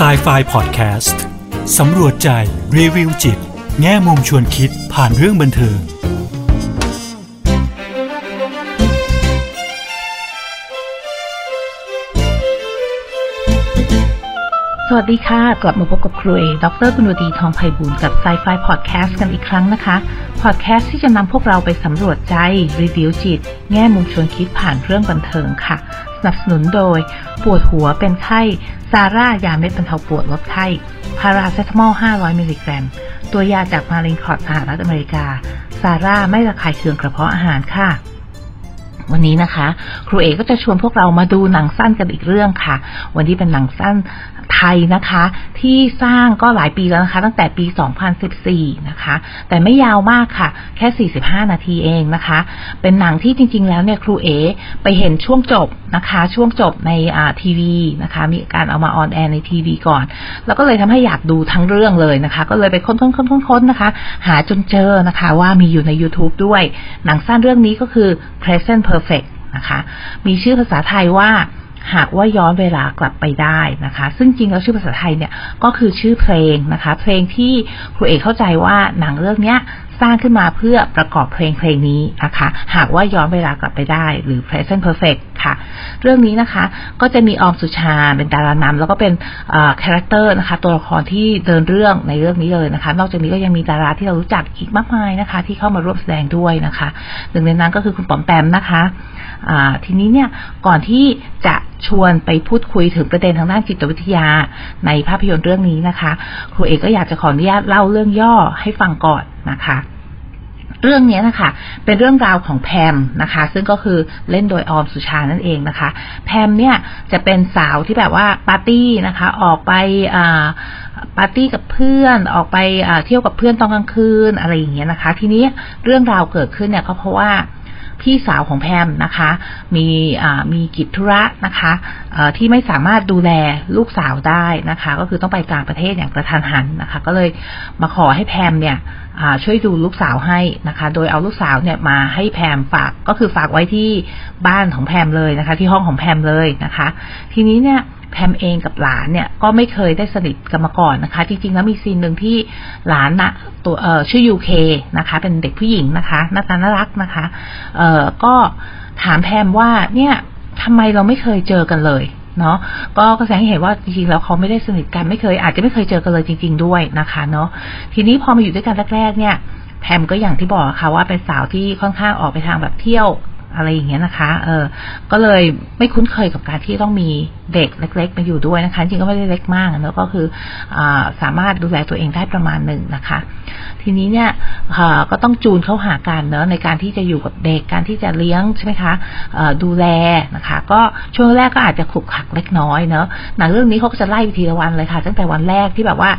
s i ไฟพอดแคสต์สำรวจใจ รีวิวจิต แง่มุมชวนคิดผ่านเรื่องบันเทิง สวัสดีค่ะ กลับมาพบกับครูเอดรกุณวดีทองไพบูลกับ s ซไฟพอดแคสต์กันอีกครั้งนะคะพอดแคสต์ที่จะนำพวกเราไปสำรวจใจ รีวิวจิต แง่มุมชวนคิดผ่านเรื่องบันเทิงค่ะ สนับสนุนโดย ปวดหัวเป็นไข้ ซาร่ายาเม็ดบรรเทาปวดลดไข้พาราเซตามอล 500 มิลลิกรัม ตัวยาจากมารินคอร์ดสหรัฐอเมริกา ซาร่าไม่ระคายเคืองกระเพาะอาหารค่ะวันนี้นะคะ ครูเอกก็จะชวนพวกเรามาดูหนังสั้นกันอีกเรื่องค่ะ วันนี้เป็นหนังสั้น ทยนะคะ ที่สร้างก็หลายปีแล้วนะคะ ตั้งแต่ปี 2014 นะคะ แต่ไม่ยาวมากค่ะ แค่ 45 นาทีเองนะคะ เป็นหนังที่จริง ๆ แล้วเนี่ยครูเอ ไปเห็นช่วงจบนะคะ ช่วงจบในอ่าทีวีนะคะ มีการเอามาออนแอร์ในทีวีก่อน แล้วก็เลยทำให้อยากดูทั้งเรื่องเลยนะคะ ก็เลยไปค้นๆๆๆนะคะ หาจนเจอนะคะ ว่ามีอยู่ใน YouTube ด้วย หนังสั้นเรื่องนี้ก็คือ Present Perfect นะคะ มีชื่อภาษาไทยว่า หากว่าย้อนเวลากลับไปได้นะคะ ซึ่งจริงแล้วชื่อภาษาไทยเนี่ยก็คือชื่อเพลงนะคะ เพลงที่ครูเอกเข้าใจว่าหนังเรื่องเนี้ยสร้างขึ้นมาเพื่อประกอบเพลงเพลงนี้นะคะ หากว่าย้อนเวลากลับไปได้ หรือ present perfect ค่ะ เรื่องนี้นะคะก็จะมีออมสุชาเป็นดารานำแล้วก็เป็น character นะคะ ตัวละครที่เดินเรื่องในเรื่องนี้เลยนะคะ นอกจากนี้ก็ยังมีดาราที่เรารู้จักอีกมากมายนะคะ ที่เข้ามาร่วมแสดงด้วยนะคะ หนึ่งในนั้นก็คือคุณป๋อมแปมนะคะทีนี้เนี่ยก่อนที่จะชวนไปพูดคุยถึงประเด็นทางด้านจิตวิทยาในภาพยนตร์เรื่องนี้นะคะ ครูเอกก็อยากจะขออนุญาตเล่าเรื่องย่อให้ฟังก่อนนะคะ เรื่องนี้นะคะ เป็นเรื่องราวของแพมนะคะ ซึ่งก็คือเล่นโดยออมสุชานั่นเองนะคะ แพมเนี่ยจะเป็นสาวที่แบบว่าปาร์ตี้นะคะ ออกไปปาร์ตี้กับเพื่อนออกไปเที่ยวกับเพื่อนตอนกลางคืนอะไรอย่างเงี้ยนะคะ ทีนี้เรื่องราวเกิดขึ้นเนี่ยก็เพราะว่าพี่สาวของแพมนะคะ มีมีกิจธุระนะคะที่ไม่สามารถดูแลลูกสาวได้นะคะ ก็คือต้องไปต่างประเทศอย่างกระทันหันนะคะ ก็เลยมาขอให้แพมเนี่ยช่วยดูลูกสาวให้นะคะ โดยเอาลูกสาวเนี่ยมาให้แพมฝากก็คือฝากไว้ที่บ้านของแพมเลยนะคะ ที่ห้องของแพมเลยนะคะ ทีนี้เนี่ยแพมเองกับหลานเนี่ยก็ไม่เคยได้สนิทกันมาก่อนนะคะ จริงๆแล้วมีซีนหนึ่งที่หลานนะตัวเอ่อชื่อยูเคนะคะ เป็นเด็กผู้หญิงนะคะหน้าตาน่ารักนะคะ เอ่อก็ถามแพมว่าเนี่ยทำไมเราไม่เคยเจอกันเลย เนาะก็ก็แสดงให้เห็นว่าจริงๆแล้วเขาไม่ได้สนิทกันไม่เคย อาจจะไม่เคยเจอกันเลยจริง ๆ ด้วยนะคะเนาะทีนี้พอมาอยู่ด้วยกันแรกๆเนี่ยแพมก็อย่างที่บอกค่ะว่าเป็นสาวที่ค่อนข้างออกไปทางแบบเที่ยว อะไรอย่างเงี้ยนะคะ เออ ก็เลยไม่คุ้นเคยกับการที่ต้องมีเด็กเล็ก ๆ มาอยู่ด้วยนะคะ จริงก็ไม่ได้เล็กมากแล้วก็คืออสามารถดูแลตัวเองได้ประมาณหนึ่งนะคะ ทีนี้เนี่ยก็ต้องจูนเข้าหากันเนอะในการที่จะอยู่กับเด็กการที่จะเลี้ยงใช่ไหมคะดูแลนะคะ ก็ช่วงแรกก็อาจจะขลุกขลักเล็กน้อยเนอะหนังเรื่องนี้เขาก็จะไล่ไปทีละวันเลยค่ะ ตั้งแต่วันแรกที่แบบว่า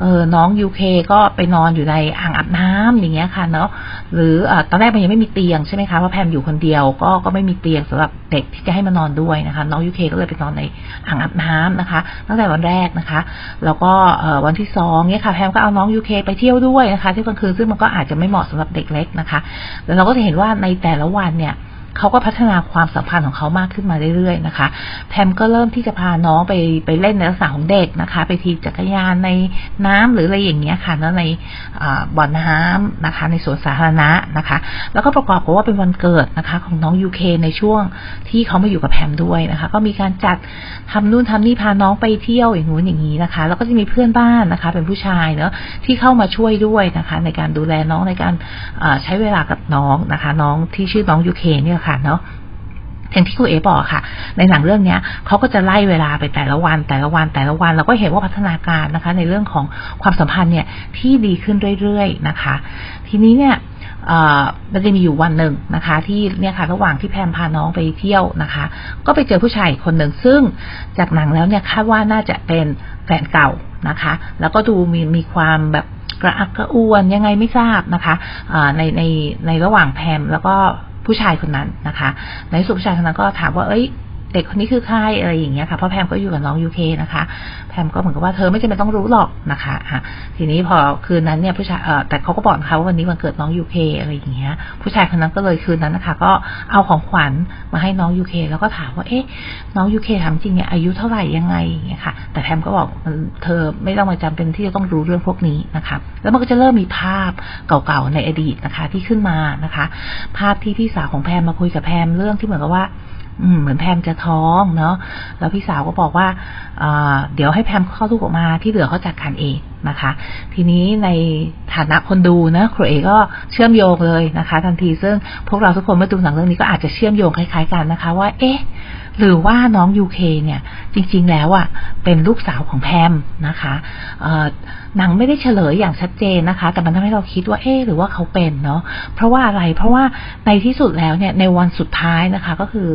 เออน้องยูเคก็ไปนอนอยู่ในอ่างอาบน้ำอย่างเงี้ยค่ะเนาะหรืออตอนแรกมันยังไม่มีเตียงใช่ไหมคะเพราะแพมอยู่คนเดียวก็ก็ไม่มีเตียงสำหรับเด็กที่จะให้มานอนด้วยนะคะ น้องยูเคก็เลยไปนอนในอ่างอาบน้ำนะคะ ตั้งแต่วันแรกนะคะ แล้วก็วันที่สองเนี่ยค่ะแพมก็เอาน้องยูเคไปเที่ยวด้วยนะคะที่กลางคืนซึ่งมันก็อาจจะไม่เหมาะสำหรับเด็กเล็กนะคะ แล้วเราก็จะเห็นว่าในแต่ละวันเนี่ย เขาก็พัฒนาความสัมพันธ์ของเขามากขึ้นมาเรื่อยๆนะคะ แพมก็เริ่มที่จะพาน้องไปไปเล่นในลักษณะของเด็กนะคะ ไปทีจักรยานในน้ำหรืออะไรอย่างเงี้ยค่ะแล้วในบ่อนน้ำนะคะ ในสวนสาธารณะนะคะ แล้วก็ประกอบกับว่าเป็นวันเกิดนะคะ ของน้องยูเคในช่วงที่เขามาอยู่กับแพมด้วยนะคะ ก็มีการจัดทำนู่นทำนี่พาน้องไปเที่ยวอย่างงู้นอย่างนี้นะคะ แล้วก็จะมีเพื่อนบ้านนะคะ เป็นผู้ชายเนาะที่เข้ามาช่วยด้วยนะคะ ในการดูแลน้องในการใช้เวลากับน้องนะคะ น้องที่ชื่อน้องยูเคเนี่ยค่ะเนาะอย่างที่คุณเอ๋บอกค่ะ ในหนังเรื่องเนี้ยเขาก็จะไล่เวลาไปแต่ละวันแต่ละวันแต่ละวันเราก็เห็นว่าพัฒนาการนะคะ ในเรื่องของความสัมพันธ์เนี่ยที่ดีขึ้นเรื่อยๆนะคะ ทีนี้เนี่ยมันจะมีอยู่วันหนึ่งนะคะ ที่เนี่ยค่ะ ระหว่างที่แพมพาน้องไปเที่ยวนะคะ ก็ไปเจอผู้ชายคนหนึ่งซึ่งจากหนังแล้วเนี่ยคาดว่าน่าจะเป็นแฟนเก่านะคะ แล้วก็ดูมีมีความแบบกระอักกระอ่วนยังไงไม่ทราบนะคะในในในระหว่างแพมแล้วก็ ผู้ชายคนนั้นนะคะ ในสุผู้ชายคนนั้นก็ถามว่า เอ้ย เด็กคนนี้คือใครอะไรอย่างเงี้ยค่ะเพราะแพมก็อยู่กับน้องยูเคนะคะ แพมก็เหมือนกับว่าเธอไม่จำเป็นต้องรู้หรอกนะคะอะทีนี้พอคืนนั้นเนี่ยผู้ชายเออแต่เขาก็บอกนะคะว่าวันนี้วันเกิดน้องยูเคอะไรอย่างเงี้ย ผู้ชายคนนั้นก็เลยคืนนั้นนะคะ ก็เอาของขวัญมาให้น้องยูเคแล้วก็ถามว่าเอ๊ะน้องยูเคถามจริงเนี่ยอายุเท่าไหร่ยังไงอย่างเงี้ยค่ะ แต่แพมก็บอกเธอไม่ต้องมาจำเป็นที่จะต้องรู้เรื่องพวกนี้นะคะ แล้วมันก็จะเริ่มมีภาพเก่าๆในอดีตนะคะที่ขึ้นมานะคะ ภาพที่พี่สาวของแพมมาคุยกับแพมเรื่องที่เหมือนกับว่า เหมือนแพมจะท้องเนาะแล้วพี่สาวก็บอกว่าเดี๋ยวให้แพมเข้าลูกออกมาที่เหลือเขาจัดการเองนะคะ ทีนี้ในฐานะคนดูนะครูเอก็เชื่อมโยงเลยนะคะ ทันทีซึ่งพวกเราทุกคนเมื่อดูหนังเรื่องนี้ก็อาจจะเชื่อมโยงคล้ายๆกันนะคะ ว่า เอ๊ะ หรือว่าน้องยูเคเนี่ย จริงๆแล้วอะ่ะ เป็นลูกสาวของแพมนะคะหนังไม่ได้เฉลยอย่างชัดเจนนะคะ แต่มันทำให้เราคิดว่าเอ๊หรือว่าเขาเป็นเนาะเพราะว่าอะไรเพราะว่าในที่สุดแล้วเนี่ยในวันสุดท้ายนะคะ ก็คือ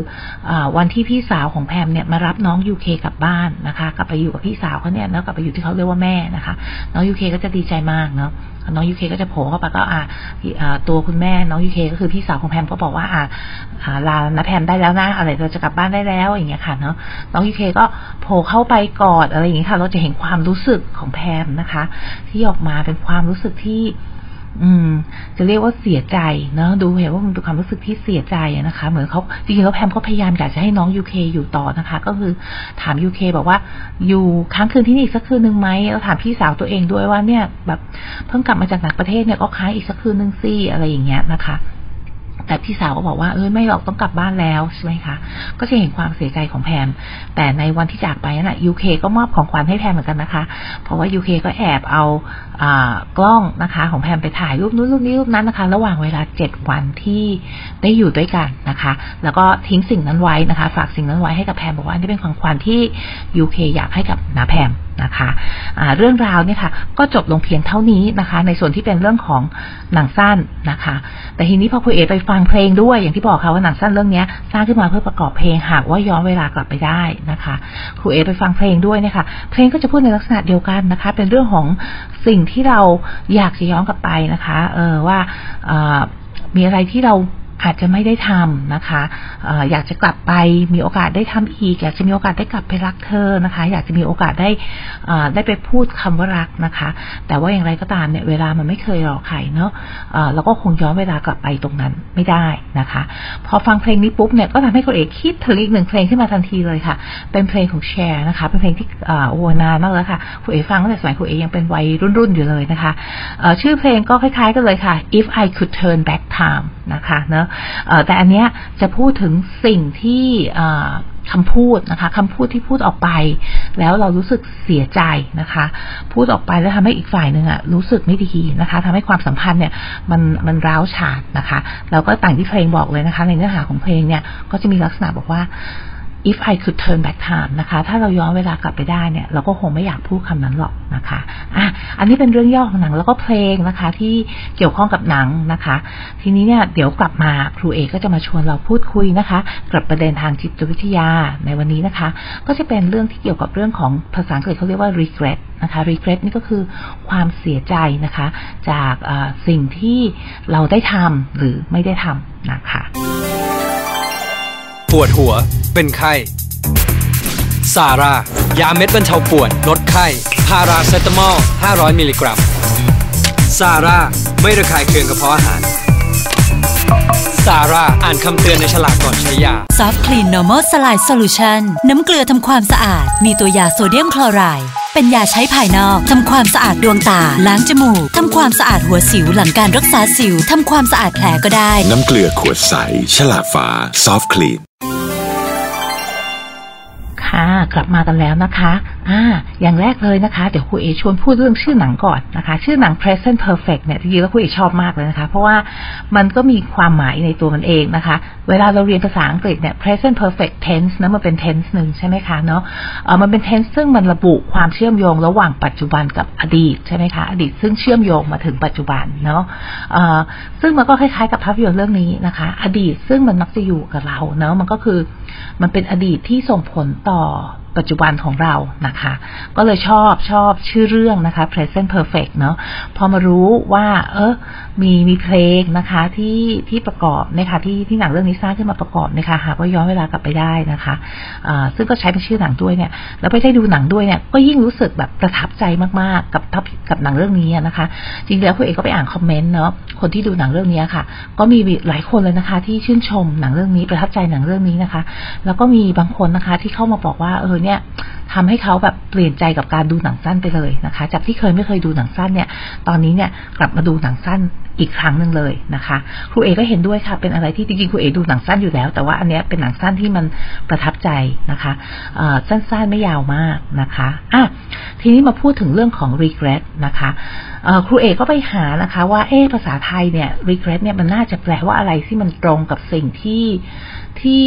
อวันที่พี่สาวของแพมเนี่ยมารับน้องยูเคกลับบ้านนะคะ กลับไปอยู่กับพี่สาวเขาเนี่ยแล้วกลับไปอยู่ที่เขาเรียกว่าแม่นะคะ น้องยูเคก็จะดีใจมากเนาะน้องยูเคก็จะโผล่เข้าไปก็อ่าตัวคุณแม่น้องยูเคก็คือพี่สาวของแพมก็บอกว่าอ่าลาน้าแพมได้แล้วนะอะไรเราจะกลับบ้านได้แล้วอย่างเงี้ยค่ะเนาะน้องยูเคก็โผล่เข้าไปกอดอะไรอย่างเงี้ยค่ะ เราจะเห็นความรู้สึกของแพมนะคะ ที่ออกมาเป็นความรู้สึกที่ อืม จะเรียกว่าเสียใจเนาะดูเห็นว่ามันเป็นความรู้สึกที่เสียใจนะคะ เหมือนเขาจริงๆแล้วแพมก็พยายามอยากจะให้น้องยูเคอยู่ต่อนะคะ ก็คือถามยูเคบอกว่า อยู่ค้างคืนที่นี่อีกสักคืนหนึ่งไหมแล้วถามพี่สาวตัวเองด้วยว่าเนี่ย แบบเพิ่งกลับมาจากต่างประเทศเนี่ยก็ค้างอีกสักคืนหนึ่งซี่อะไรอย่างเงี้ยนะคะ แต่พี่สาวก็บอกว่าเออไม่หรอกต้องกลับบ้านแล้วใช่ไหมคะก็จะเห็นความเสียใจของแพมแต่ในวันที่จากไปนั่นแหละยูเคก็มอบของขวัญให้แพมเหมือนกันนะคะ เพราะว่ายูเคก็แอบเอาอากล้องนะคะของแพมไปถ่ายรูปนู้นรูปนี้รูปนั้นนะคะ ระหว่างเวลาเจ็ดวันที่ได้อยู่ด้วยกันนะคะ แล้วก็ทิ้งสิ่งนั้นไว้นะคะ ฝากสิ่งนั้นไว้ให้กับแพมบอกว่านี่เป็นของขวัญที่ยูเคอยากให้กับนาแพม นะคะะเรื่องราวเนี่ยค่ะก็จบลงเพียงเท่านี้นะคะ ในส่วนที่เป็นเรื่องของหนังสั้นนะคะ แต่ทีนี้พอคุณเอไปฟังเพลงด้วยอย่างที่บอกค่ะว่าหนังสั้นเรื่องนี้สร้างขึ้นมาเพื่อประกอบเพลงหากว่าย้อนเวลากลับไปได้นะคะครูเอไปฟังเพลงด้วยเนี่ยค่ะเพลงก็จะพูดในลักษณะเดียวกันนะคะ เป็นเรื่องของสิ่งที่เราอยากจะย้อนกลับไปนะคะ เออว่ามีอะไรที่เรา อาจจะไม่ได้ทำนะคะออยากจะกลับไปมีโอกาสได้ทำอีก อยากจะมีโอกาสได้กลับไปรักเธอนะคะ อยากจะมีโอกาสได้ได้ไปพูดคำว่ารักนะคะ แต่ว่าอย่างไรก็ตามเนี่ยเวลามันไม่เคยรอใครเนาะเราก็คงย้อนเวลากลับไปตรงนั้นไม่ได้นะคะ พอฟังเพลงนี้ปุ๊บเนี่ยก็ทำให้คุณเอกคิดถึงอีกหนึ่งเพลงขึ้นมาทันทีเลยค่ะ เป็นเพลงของแชร์นะคะ เป็นเพลงที่โอ้นานมากแล้วค่ะคุณเอกฟังตั้งแต่สมัยคุณเอกยังเป็นวัยรุ่นๆอยู่เลยนะคะชื่อเพลงก็คล้ายๆกันเลยค่ะ if I could turn back time นะคะเนาะแต่อันเนี้ยจะพูดถึงสิ่งที่คำพูดนะคะคำพูดที่พูดออกไป แล้วเรารู้สึกเสียใจนะคะ พูดออกไปแล้วทำให้อีกฝ่ายหนึ่งอะรู้สึกไม่ดีนะคะทำให้ความสัมพันธ์เนี่ยมันมันร้าวฉาดนะคะ แล้วก็ต่างที่เพลงบอกเลยนะคะ ในเนื้อหาของเพลงเนี่ยก็จะมีลักษณะบอกว่า if I could turn back time นะคะ ถ้าเราย้อนเวลากลับไปได้เนี่ย เราก็คงไม่อยากพูดคำนั้นหรอกนะคะ อะ อันนี้เป็นเรื่องย่อของหนังแล้วก็เพลงนะคะ ที่เกี่ยวข้องกับหนังนะคะ ทีนี้เนี่ยเดี๋ยวกลับมาครูเอกก็จะมาชวนเราพูดคุยนะคะ กับประเด็นทางจิตวิทยาในวันนี้นะคะ ก็จะเป็นเรื่องที่เกี่ยวกับเรื่องของภาษาอังกฤษเขาเรียกว่า regret นะคะ regret นี่ก็คือความเสียใจนะคะ จากสิ่งที่เราได้ทำหรือไม่ได้ทำนะคะ ปวดหัว เป็นไข้ซาร่ายาเม็ดบรรเทาปวด ลดไข้พาราเซตามอล 500 มิลลิกรัมซาร่า ไม่ระคายเคืองกระเพาะอาหารซาร่า อ่านคำเตือนในฉลากก่อนใช้ยา Softclean Normal Saline Solution น้ำเกลือทำความสะอาด มีตัวยาโซเดียมคลอไรด์ เป็นยาใช้ภายนอกทำความสะอาดดวงตา ล้างจมูกทำความสะอาดหัวสิวหลังการรักษาสิวทำความสะอาดแผลก็ได้ น้ำเกลือขวดใส ฉลากฟ้า ซอฟต์คลีนค่ะ กลับมากันแล้วนะคะอ่า อย่างแรกเลยนะคะ เดี๋ยวครูเอชวนพูดเรื่องชื่อหนังก่อนนะคะ ชื่อหนัง present perfect เนี่ยจริงๆแล้วครูเอชอบมากเลยนะคะ เพราะว่ามันก็มีความหมายในตัวมันเองนะคะ เวลาเราเรียนภาษาอังกฤษเนี่ย present perfect tense นะมันเป็น tense หนึ่งใช่ไหมคะเนาะเออมันเป็น tense ซึ่งมันระบุความเชื่อมโยงระหว่างปัจจุบันกับอดีตใช่ไหมคะ อดีตซึ่งเชื่อมโยงมาถึงปัจจุบันเนาะเออซึ่งมันก็คล้ายๆกับภาพยนตร์เรื่องนี้นะคะ อดีตซึ่งมันมักจะอยู่กับเราเนาะมันก็คือมันเป็นอดีตที่ส่งผลต่อ ปัจจุบันของเรานะคะ ก็เลยชอบชอบชื่อเรื่องนะคะ present perfect เนาะพอมารู้ว่า เออมีมีเพลงนะคะที่ที่ประกอบนะคะที่ที่หนังเรื่องนี้สร้างขึ้นมาประกอบนะคะหากว่าย้อนเวลากลับไปได้นะคะะซึ่งก็ใช้เป็นชื่อหนังด้วยเนี่ยแล้วไปได้ดูหนังด้วยเนี่ยก็ยิ่งรู้สึกแบบประทับใจมากๆ กับทับกับหนังเรื่องนี้นะคะ จริงๆแล้วคุณเอกก็ไปอ่านคอมเมนต์เนาะคนที่ดูหนังเรื่องนี้ค่ะ ก็มีหลายคนเลยนะคะ ที่ชื่นชมหนังเรื่องนี้ประทับใจหนังเรื่องนี้นะคะ แล้วก็มีบางคนนะคะที่เข้ามาบอกว่าเออเนี่ยทำให้เขาแบบเปลี่ยนใจกับการดูหนังสั้นไปเลยนะคะ จากที่เคยไม่เคยดูหนังสั้นเนี่ย ตอนนี้เนี่ยกลับมาดูหนังสั้นอีกครั้งหนึ่งเลยนะคะ ครูเอก็เห็นด้วยค่ะ เป็นอะไรที่จริงๆครูเอดูหนังสั้นอยู่แล้ว แต่ว่าอันนี้เป็นหนังสั้นที่มันประทับใจนะคะสั้นๆไม่ยาวมากนะคะอะทีนี้มาพูดถึงเรื่องของ regret นะคะครูเอกก็ไปหานะคะว่าเอ๊ภาษาไทยเนี่ย regret เนี่ยมันน่าจะแปลว่าอะไรที่มันตรงกับสิ่งที่ที่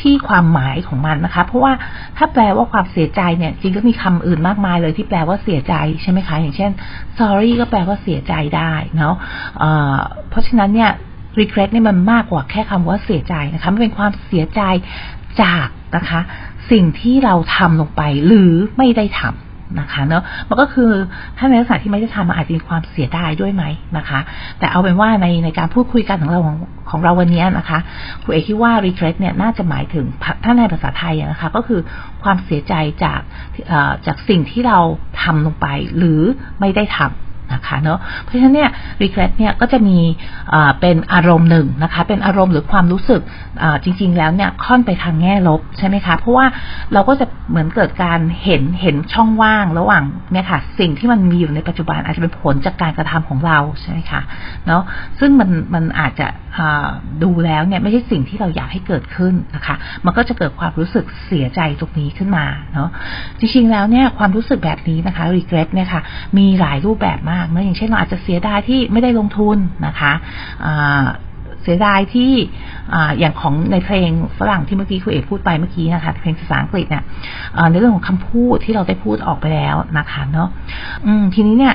ที่ความหมายของมันนะคะ เพราะว่าถ้าแปลว่าความเสียใจเนี่ย จริงก็มีคำอื่นมากมายเลยที่แปลว่าเสียใจใช่ไหมคะ อย่างเช่น sorry ก็แปลว่าเสียใจได้เนาะเพราะฉะนั้นเนี่ย regret เนี่ยมันมากกว่าแค่คำว่าเสียใจนะคะมันเป็นความเสียใจจากนะคะ สิ่งที่เราทำลงไปหรือไม่ได้ทำ นะคะเนาะมันก็คือถ้าในลักษณะที่ไม่ได้ทำมันอาจจะมีความเสียดายด้วยไหมนะคะ แต่เอาเป็นว่าในในการพูดคุยกันของเราของของเราวันนี้นะคะครูเอกคิดว่า regret เนี่ยน่าจะหมายถึงถ้าในภาษาไทยนะคะ ก็คือความเสียใจจากจากสิ่งที่เราทำลงไป หรือไม่ได้ทำ นะคะเนาะเพราะฉะนั้นเนี่ย regret เนี่ยก็จะมีเป็นอารมณ์หนึ่งนะคะ เป็นอารมณ์หรือความรู้สึกจริง ๆ แล้วเนี่ยค่อนไปทางแง่ลบใช่ไหมคะเพราะว่าเราก็จะเหมือนเกิดการเห็นเห็นช่องว่างระหว่างเนี่ยค่ะสิ่งที่มันมีอยู่ในปัจจุบันอาจจะเป็นผลจากการกระทำของเราใช่ไหมคะเนาะซึ่งมันมันอาจจะ ดูแล้วเนี่ยไม่ใช่สิ่งที่เราอยากให้เกิดขึ้นนะคะ มันก็จะเกิดความรู้สึกเสียใจตรงนี้ขึ้นมาเนาะจริงๆแล้วเนี่ยความรู้สึกแบบนี้นะคะ regret เนี่ยค่ะมีหลายรูปแบบมากนะอย่างเช่นเราอาจจะเสียดายที่ไม่ได้ลงทุนนะคะเสียดายที่อย่างของในเพลงฝรั่งที่เมื่อกี้คุณเอกพูดไปเมื่อกี้นะคะเพลงภาษาอังกฤษเนี่ยในเรื่องของคำพูดที่เราได้พูดออกไปแล้วนะคะเนาะทีนี้เนี่ย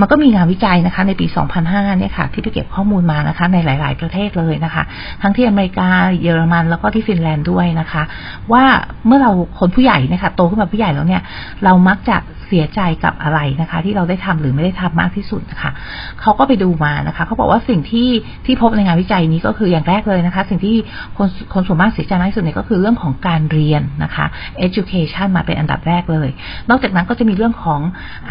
มันก็มีงานวิจัยนะคะ ในปี 2005 เนี่ยค่ะ ที่ไปเก็บข้อมูลมานะคะ ในหลาย ๆ ประเทศเลยนะคะ ทั้งที่อเมริกาเยอรมันแล้วก็ที่ฟินแลนด์ด้วยนะคะ ว่าเมื่อเราคนผู้ใหญ่นะคะโตขึ้นมาผู้ใหญ่แล้วเนี่ยเรามักจะเสียใจกับอะไรนะคะ ที่เราได้ทำหรือไม่ได้ทำมากที่สุดนะคะเขาก็ไปดูมานะคะเขาบอกว่าสิ่งที่ที่พบในงานวิจัยนี้ก็คืออย่างแรกเลยนะคะ สิ่งที่คนคนส่วนมากเสียใจมากที่สุดเนี่ยก็คือเรื่องของการเรียนนะคะ education มาเป็นอันดับแรกเลย นอกจากนั้นก็จะมีเรื่องของ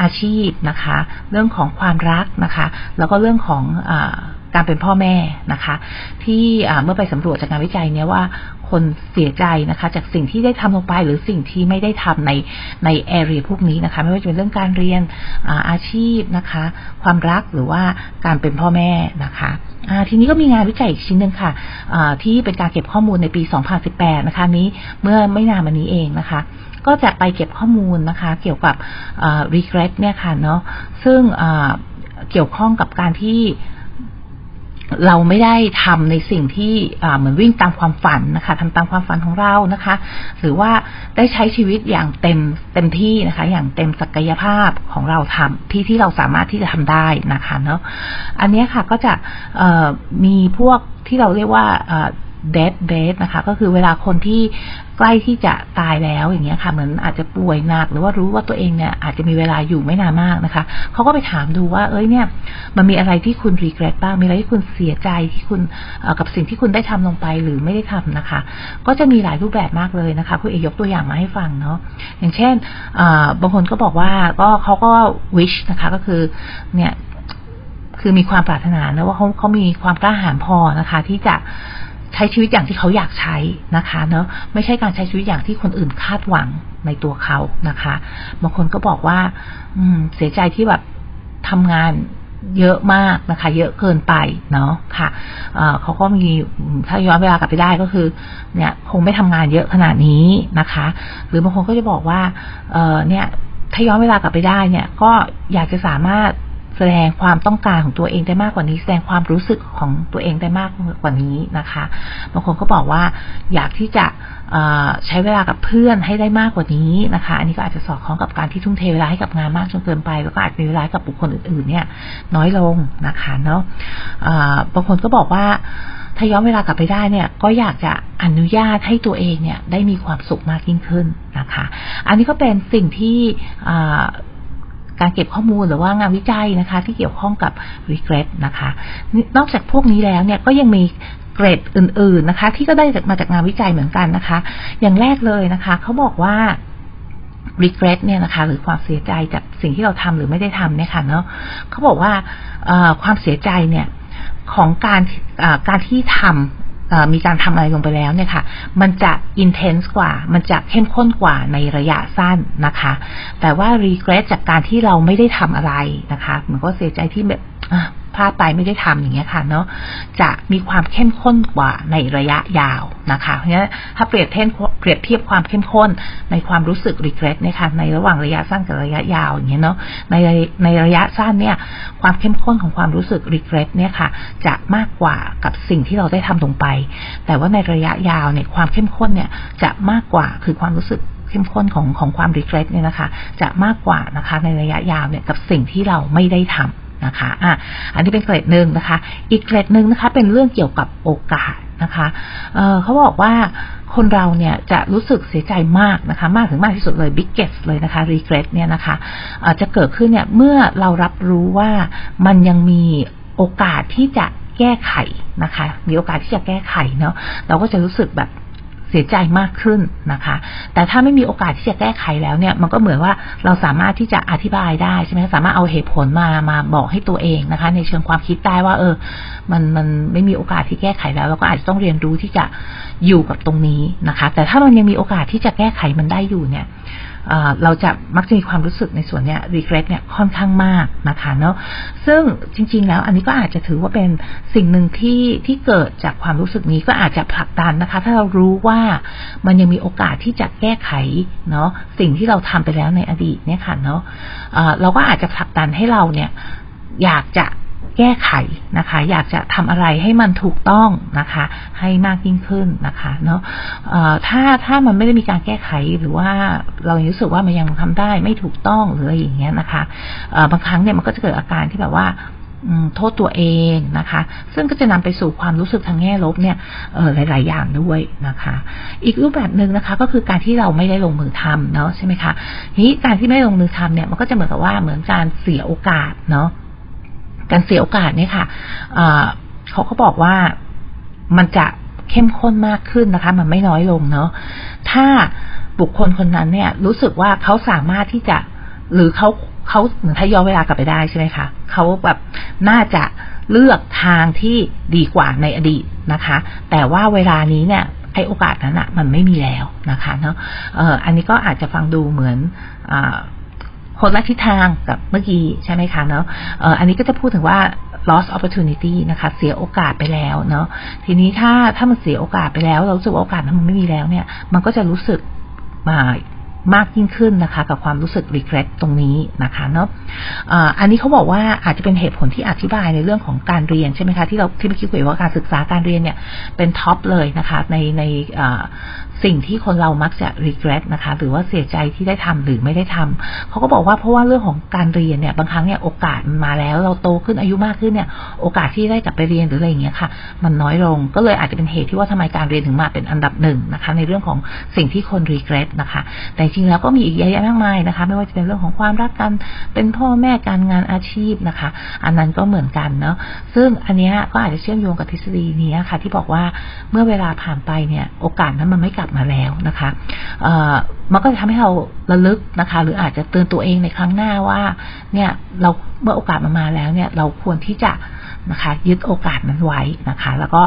อาชีพนะคะ เรื่องของความรักนะคะ แล้วก็เรื่องของอการเป็นพ่อแม่นะคะ ที่เมื่อไปสำรวจจากงานวิจัยเนี้ยว่าคนเสียใจนะคะ จากสิ่งที่ได้ทำลงไปหรือสิ่งที่ไม่ได้ทำในในแอเรียพวกนี้นะคะ ไม่ว่าจะเป็นเรื่องการเรียนอาอาชีพนะคะ ความรักหรือว่าการเป็นพ่อแม่นะคะทีนี้ก็มีงานวิจัยอีกชิ้นหนึ่งค่ะที่เป็นการเก็บข้อมูลในปี 2018 นะคะนี้เมื่อไม่นานมานี้เองนะคะ ก็จะไปเก็บข้อมูลนะคะ เกี่ยวกับ regret เนี่ยค่ะเนาะซึ่งเกี่ยวข้องกับการที่เราไม่ได้ทำในสิ่งที่เหมือนวิ่งตามความฝันนะคะทำตามความฝันของเรานะคะ หรือว่าได้ใช้ชีวิตอย่างเต็มเต็มที่นะคะ อย่างเต็มศักยภาพของเราทำที่ที่เราสามารถที่จะทำได้นะคะเนาะอันนี้ค่ะก็จะมีพวกที่เราเรียกว่า เดดเบสนะคะ ก็คือเวลาคนที่ใกล้ที่จะตายแล้วอย่างเงี้ยค่ะเหมือนอาจจะป่วยหนักหรือว่ารู้ว่าตัวเองเนี่ยอาจจะมีเวลาอยู่ไม่นานมากนะคะเขาก็ไปถามดูว่า เอ้ยเนี่ย มันมีอะไรที่คุณรีเกรสบ้างมีอะไรที่คุณเสียใจที่คุณกับสิ่งที่คุณได้ทำลงไปหรือไม่ได้ทำนะคะ ก็จะมีหลายรูปแบบมากเลยนะคะคุณเอกยกตัวอย่างมาให้ฟังเนาะอย่างเช่นบางคนก็บอกว่าก็เขาก็วิชนะคะก็คือเนี่ยคือมีความปรารถนานะว่าเขาเขามีความกล้าหาญพอนะคะ ที่จะ ใช้ชีวิตอย่างที่เขาอยากใช้นะคะเนาะไม่ใช่การใช้ชีวิตอย่างที่คนอื่นคาดหวังในตัวเขานะคะบางคนก็บอกว่า อืม เสียใจที่แบบทำงานเยอะมากนะคะ เยอะเกินไปเนาะค่ะเขาก็มีถ้าย้อนเวลากลับไปได้ก็คือ เนี่ยคงไม่ทำงานเยอะขนาดนี้นะคะ หรือบางคนก็จะบอกว่า เออเนี่ย ถ้าย้อนเวลากลับไปได้เนี่ย ก็อยากจะสามารถ แสดงความต้องการของตัวเองได้มากกว่านี้ แสดงความรู้สึกของตัวเองได้มากกว่านี้นะคะบางคนก็บอกว่าอยากที่จะใช้เวลากับเพื่อนให้ได้มากกว่านี้นะคะ อันนี้ก็อาจจะสอดคล้องกับการที่ทุ่มเทเวลาให้กับงานมากจนเกินไป แล้วก็อาจมีเวลากับบุคคลอื่นๆ เนี่ย น้อยลงนะคะเนาะบางคนก็บอกว่าถ้าย้อนเวลากลับไปได้เนี่ย ก็อยากจะอนุญาตให้ตัวเองเนี่ยได้มีความสุขมากยิ่งขึ้นนะคะ อันนี้ก็เป็นสิ่งที่ การเก็บข้อมูลหรือว่างานวิจัยนะคะ ที่เกี่ยวข้องกับ regret นะคะ นอกจากพวกนี้แล้วเนี่ยก็ยังมีเกรดอื่น ๆนะคะ ที่ก็ได้มาจากงานวิจัยเหมือนกันนะคะ อย่างแรกเลยนะคะเขาบอกว่า regret เนี่ยนะคะ หรือความเสียใจจากสิ่งที่เราทำหรือไม่ได้ทำเนี่ยค่ะเนาะเขาบอกว่าความเสียใจเนี่ยของการการที่ทำ มีการทำอะไรลงไปแล้วเนี่ยค่ะ มันจะอินเทนส์กว่า มันจะเข้มข้นกว่าในระยะสั้นนะคะ แต่ว่า regret จากการที่เราไม่ได้ทำอะไรนะคะเหมือนก็เสียใจที่แบบ พลาดไปไม่ได้ทำอย่างเงี้ยค่ะเนาะจะมีความเข้มข้นกว่าในระยะยาวนะคะ เพราะฉะนั้นถ้าเปรียบเทียบเปรียบเทียบความเข้มข้นในความรู้สึก regret นะคะในระหว่างระยะสั้นกับระยะยาวอย่างเงี้ยเนาะในในระยะสั้นเนี่ยความเข้มข้นของความรู้สึก regret เนี่ยค่ะ จะมากกว่ากับสิ่งที่เราได้ทำลงไป แต่ว่าในระยะยาวเนี่ยความเข้มข้นเนี่ยจะมากกว่าคือความรู้สึกเข้มข้นของของความ regret เนี่ยนะคะ จะมากกว่านะคะในระยะยาวเนี่ยกับสิ่งที่เราไม่ได้ทำ นะคะอะอันนี้เป็นเกรดหนึ่งนะคะ อีกเกรดหนึ่งนะคะ เป็นเรื่องเกี่ยวกับโอกาสนะคะเเขาบอกว่าคนเราเนี่ยจะรู้สึกเสียใจมากนะคะ มากถึงมากที่สุดเลย biggest เลยนะคะ regret เนี่ยนะคะะจะเกิดขึ้นเนี่ยเมื่อเรารับรู้ว่ามันยังมีโอกาสที่จะแก้ไขนะคะ มีโอกาสที่จะแก้ไขเนาะเราก็จะรู้สึกแบบ เสียใจมากขึ้นนะคะ แต่ถ้าไม่มีโอกาสที่จะแก้ไขแล้วเนี่ย มันก็เหมือนว่าเราสามารถที่จะอธิบายได้ใช่ไหมสามารถเอาเหตุผลมามาบอกให้ตัวเองนะคะ ในเชิงความคิดได้ว่า เออ มันมันไม่มีโอกาสที่แก้ไขแล้วเราก็อาจจะต้องเรียนรู้ที่จะอยู่กับตรงนี้นะคะ แต่ถ้ามันยังมีโอกาสที่จะแก้ไขมันได้อยู่เนี่ย เราจะมักจะมีความรู้สึกในส่วนเนี้ย regret เนี่ยค่อนข้างมากนะคะเนาะซึ่งจริง ๆ แล้วอันนี้ก็อาจจะถือว่าเป็นสิ่งหนึ่งที่ที่เกิดจากความรู้สึกนี้ก็อาจจะผลักดันนะคะ ถ้าเรารู้ว่ามันยังมีโอกาสที่จะแก้ไขเนาะสิ่งที่เราทำไปแล้วในอดีตเนี่ยค่ะเนาะเราก็อาจจะผลักดันให้เราเนี่ยอยากจะ แก้ไขนะคะ อยากจะทำอะไรให้มันถูกต้องนะคะ ให้มากยิ่งขึ้นนะคะเนาะถ้าถ้ามันไม่ได้มีการแก้ไขหรือว่าเรารู้สึกว่ามันยังทำได้ไม่ถูกต้องหรืออะไรอย่างเงี้ยนะคะบางครั้งเนี่ยมันก็จะเกิดอาการที่แบบว่าโทษตัวเองนะคะ ซึ่งก็จะนำไปสู่ความรู้สึกทางแง่ลบเนี่ยหลาย ๆ อย่างด้วยนะคะ อีกรูปแบบหนึ่งนะคะ ก็คือการที่เราไม่ได้ลงมือทำเนาะใช่ไหมคะนี้การที่ไม่ลงมือทำเนี่ยมันก็จะเหมือนกับว่าเหมือนการเสียโอกาสเนาะ การเสียโอกาสเนี่ยค่ะเขาก็บอกว่ามันจะเข้มข้นมากขึ้นนะคะ มันไม่น้อยลงเนาะถ้าบุคคลคนนั้นเนี่ย รู้สึกว่าเขาสามารถที่จะหรือเขาเขาเหมือนถ้าย้อนเวลากลับไปได้ใช่ไหมคะเขาแบบน่าจะเลือกทางที่ดีกว่าในอดีตนะคะ แต่ว่าเวลานี้เนี่ยไอโอกาสนั้นอะมันไม่มีแล้วนะคะเนาะเอออันนี้ก็อาจจะฟังดูเหมือนอ คนละทิศทางกับเมื่อกี้ใช่ไหมคะเนาะอันนี้ก็จะพูดถึงว่า loss opportunity นะคะ เสียโอกาสไปแล้วเนาะทีนี้ถ้าถ้ามันเสียโอกาสไปแล้ว เราสึกว่าโอกาสนั้นมันไม่มีแล้วเนี่ย มันก็จะรู้สึกมา มากยิ่งขึ้นนะคะ กับความรู้สึก regret ตรงนี้นะคะเนาะอันนี้เขาบอกว่าอาจจะเป็นเหตุผลที่อธิบายในเรื่องของการเรียนใช่ไหมคะที่เราที่เมื่อกี้คุยว่าการศึกษาการเรียนเนี่ยเป็นท็อปเลยนะคะในในสิ่งที่คนเรามักจะ regret นะคะ หรือว่าเสียใจที่ได้ทำหรือไม่ได้ทำเขาก็บอกว่าเพราะว่าเรื่องของการเรียนเนี่ยบางครั้งเนี่ยโอกาสมันมาแล้ว เราโตขึ้นอายุมากขึ้นเนี่ย โอกาสที่ได้กลับไปเรียนหรืออะไรอย่างเงี้ยค่ะ มันน้อยลงก็เลยอาจจะเป็นเหตุที่ว่าทำไมการเรียนถึงมาเป็นอันดับหนึ่งนะคะ ในเรื่องของสิ่งที่คน regret นะคะแต่จริงแล้วก็มีอีกเยอะแยะมากมายนะคะ ไม่ว่าจะเป็นเรื่องของความรักกันเป็นพ่อแม่การงานอาชีพนะคะ อันนั้นก็เหมือนกันเนาะซึ่งอันนี้ก็อาจจะเชื่อมโยงกับทฤษฎีนี้ค่ะ ที่บอกว่าเมื่อเวลาผ่านไปเนี่ย โอกาสนั้นมันไม่กลับมาแล้วนะคะมันก็จะทำให้เราระลึกนะคะ หรืออาจจะเตือนตัวเองในครั้งหน้าว่าเนี่ยเราเมื่อโอกาสมามาแล้วเนี่ย เราควรที่จะนะคะยึดโอกาสนั้นไว้นะคะ แล้วก็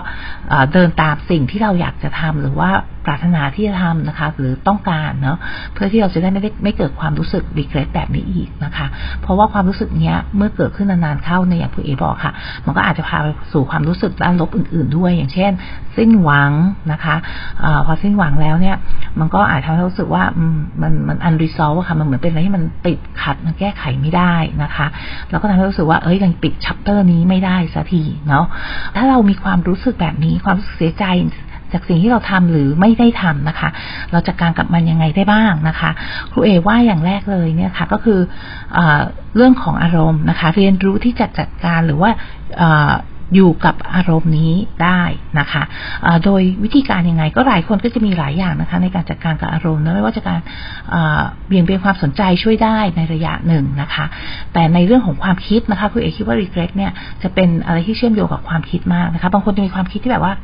เดินตามสิ่งที่เราอยากจะทำหรือว่าปรารถนาที่จะทำนะคะ หรือต้องการเนาะเพื่อที่เราจะได้ไม่ได้ไม่เกิดความรู้สึกรีเกรสแบบนี้อีกนะคะ เพราะว่าความรู้สึกเนี้ยเมื่อเกิดขึ้นนานๆเข้าในอย่างคุณเอบอกค่ะ มันก็อาจจะพาไปสู่ความรู้สึกด้านลบอื่น ๆ ด้วย อย่างเช่น สิ้นหวังนะคะอาพอสิ้นหวังแล้วเนี่ย มันก็อาจทำให้รู้สึกว่ามันมันอันรีซอลค่ะมันเหมือนเป็นอะไรที่มันติดขัดมันแก้ไขไม่ได้นะคะ แล้วก็ทำให้รู้สึกว่าเอ้ยยังปิดชัปเตอร์นี้ไม่ได้สักทีเนาะถ้าเรามีความรู้สึกแบบนี้ความรู้สึกเสียใจ จากสิ่งที่เราทำหรือไม่ได้ทำนะคะ เราจะการกับมันยังไงได้บ้างนะคะ ครูเอว่าอย่างแรกเลยเนี่ยค่ะก็คืออเรื่องของอารมณ์นะคะ เรียนรู้ที่จะจัดการหรือว่า อยู่กับอารมณ์นี้ได้นะคะะโดยวิธีการยังไงก็หลายคนก็จะมีหลายอย่างนะคะในการจัดการกับอารมณ์นะไม่ว่าจะการเบี่ยงเบนความสนใจช่วยได้ในระยะหนึ่งนะคะ แต่ในเรื่องของความคิดนะคะคุณเอกคิดว่า regret เนี่ยจะเป็นอะไรที่เชื่อมโยงกับความคิดมากนะคะ บางคนจะมีความคิดที่แบบว่า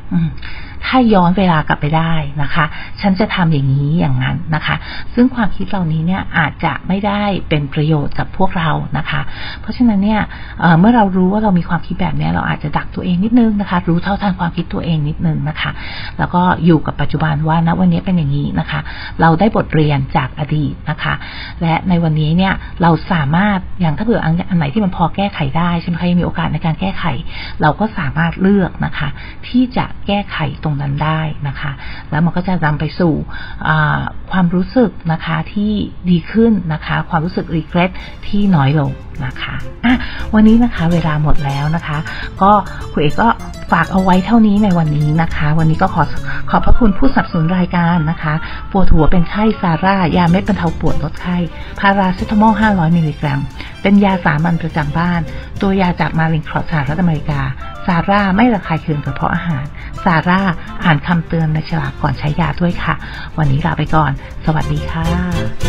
ถ้าย้อนเวลากลับไปได้นะคะ ฉันจะทำอย่างนี้อย่างนั้นนะคะ ซึ่งความคิดเหล่านี้เนี่ยอาจจะไม่ได้เป็นประโยชน์กับพวกเรานะคะ เพราะฉะนั้นเนี่ยเมื่อเรารู้ว่าเรามีความคิดแบบนี้เราอาจจะดักตัวเองนิดนึงนะคะ รู้เท่าทันความคิดตัวเองนิดนึงนะคะ แล้วก็อยู่กับปัจจุบันว่าณวันนี้เป็นอย่างนี้นะคะ เราได้บทเรียนจากอดีตนะคะ และในวันนี้เนี่ยเราสามารถอย่างถ้าเผื่ออันไหนที่มันพอแก้ไขได้ใช่ไหมคะยังมีโอกาสในการแก้ไข เราก็สามารถเลือกนะคะ ที่จะแก้ไขตรงนั้นได้นะคะ แล้วมันก็จะนำไปสู่ความรู้สึกนะคะที่ดีขึ้นนะคะ ความรู้สึก regret ที่น้อยลง นะคะวันนี้นะคะเวลาหมดแล้วนะคะ ก็คุณเอกก็ฝากเอาไว้เท่านี้ในวันนี้นะคะ วันนี้ก็ขอขอบพระคุณผู้สนับสนุนรายการนะคะปวดหัวเป็นไข้ซาร่ายาเม็ดบรรเทาปวดลดไข้พาราเซตามอล 500 มิลลิกรัม เป็นยาสามัญประจำบ้าน ตัวยาจาก Mallinckrodt สหรัฐอเมริกาซาร่าไม่ระคายเคืองกระเพาะอาหารซาร่าอ่านคำเตือนในฉลากก่อนใช้ยาด้วยค่ะ วันนี้ลาไปก่อน สวัสดีค่ะ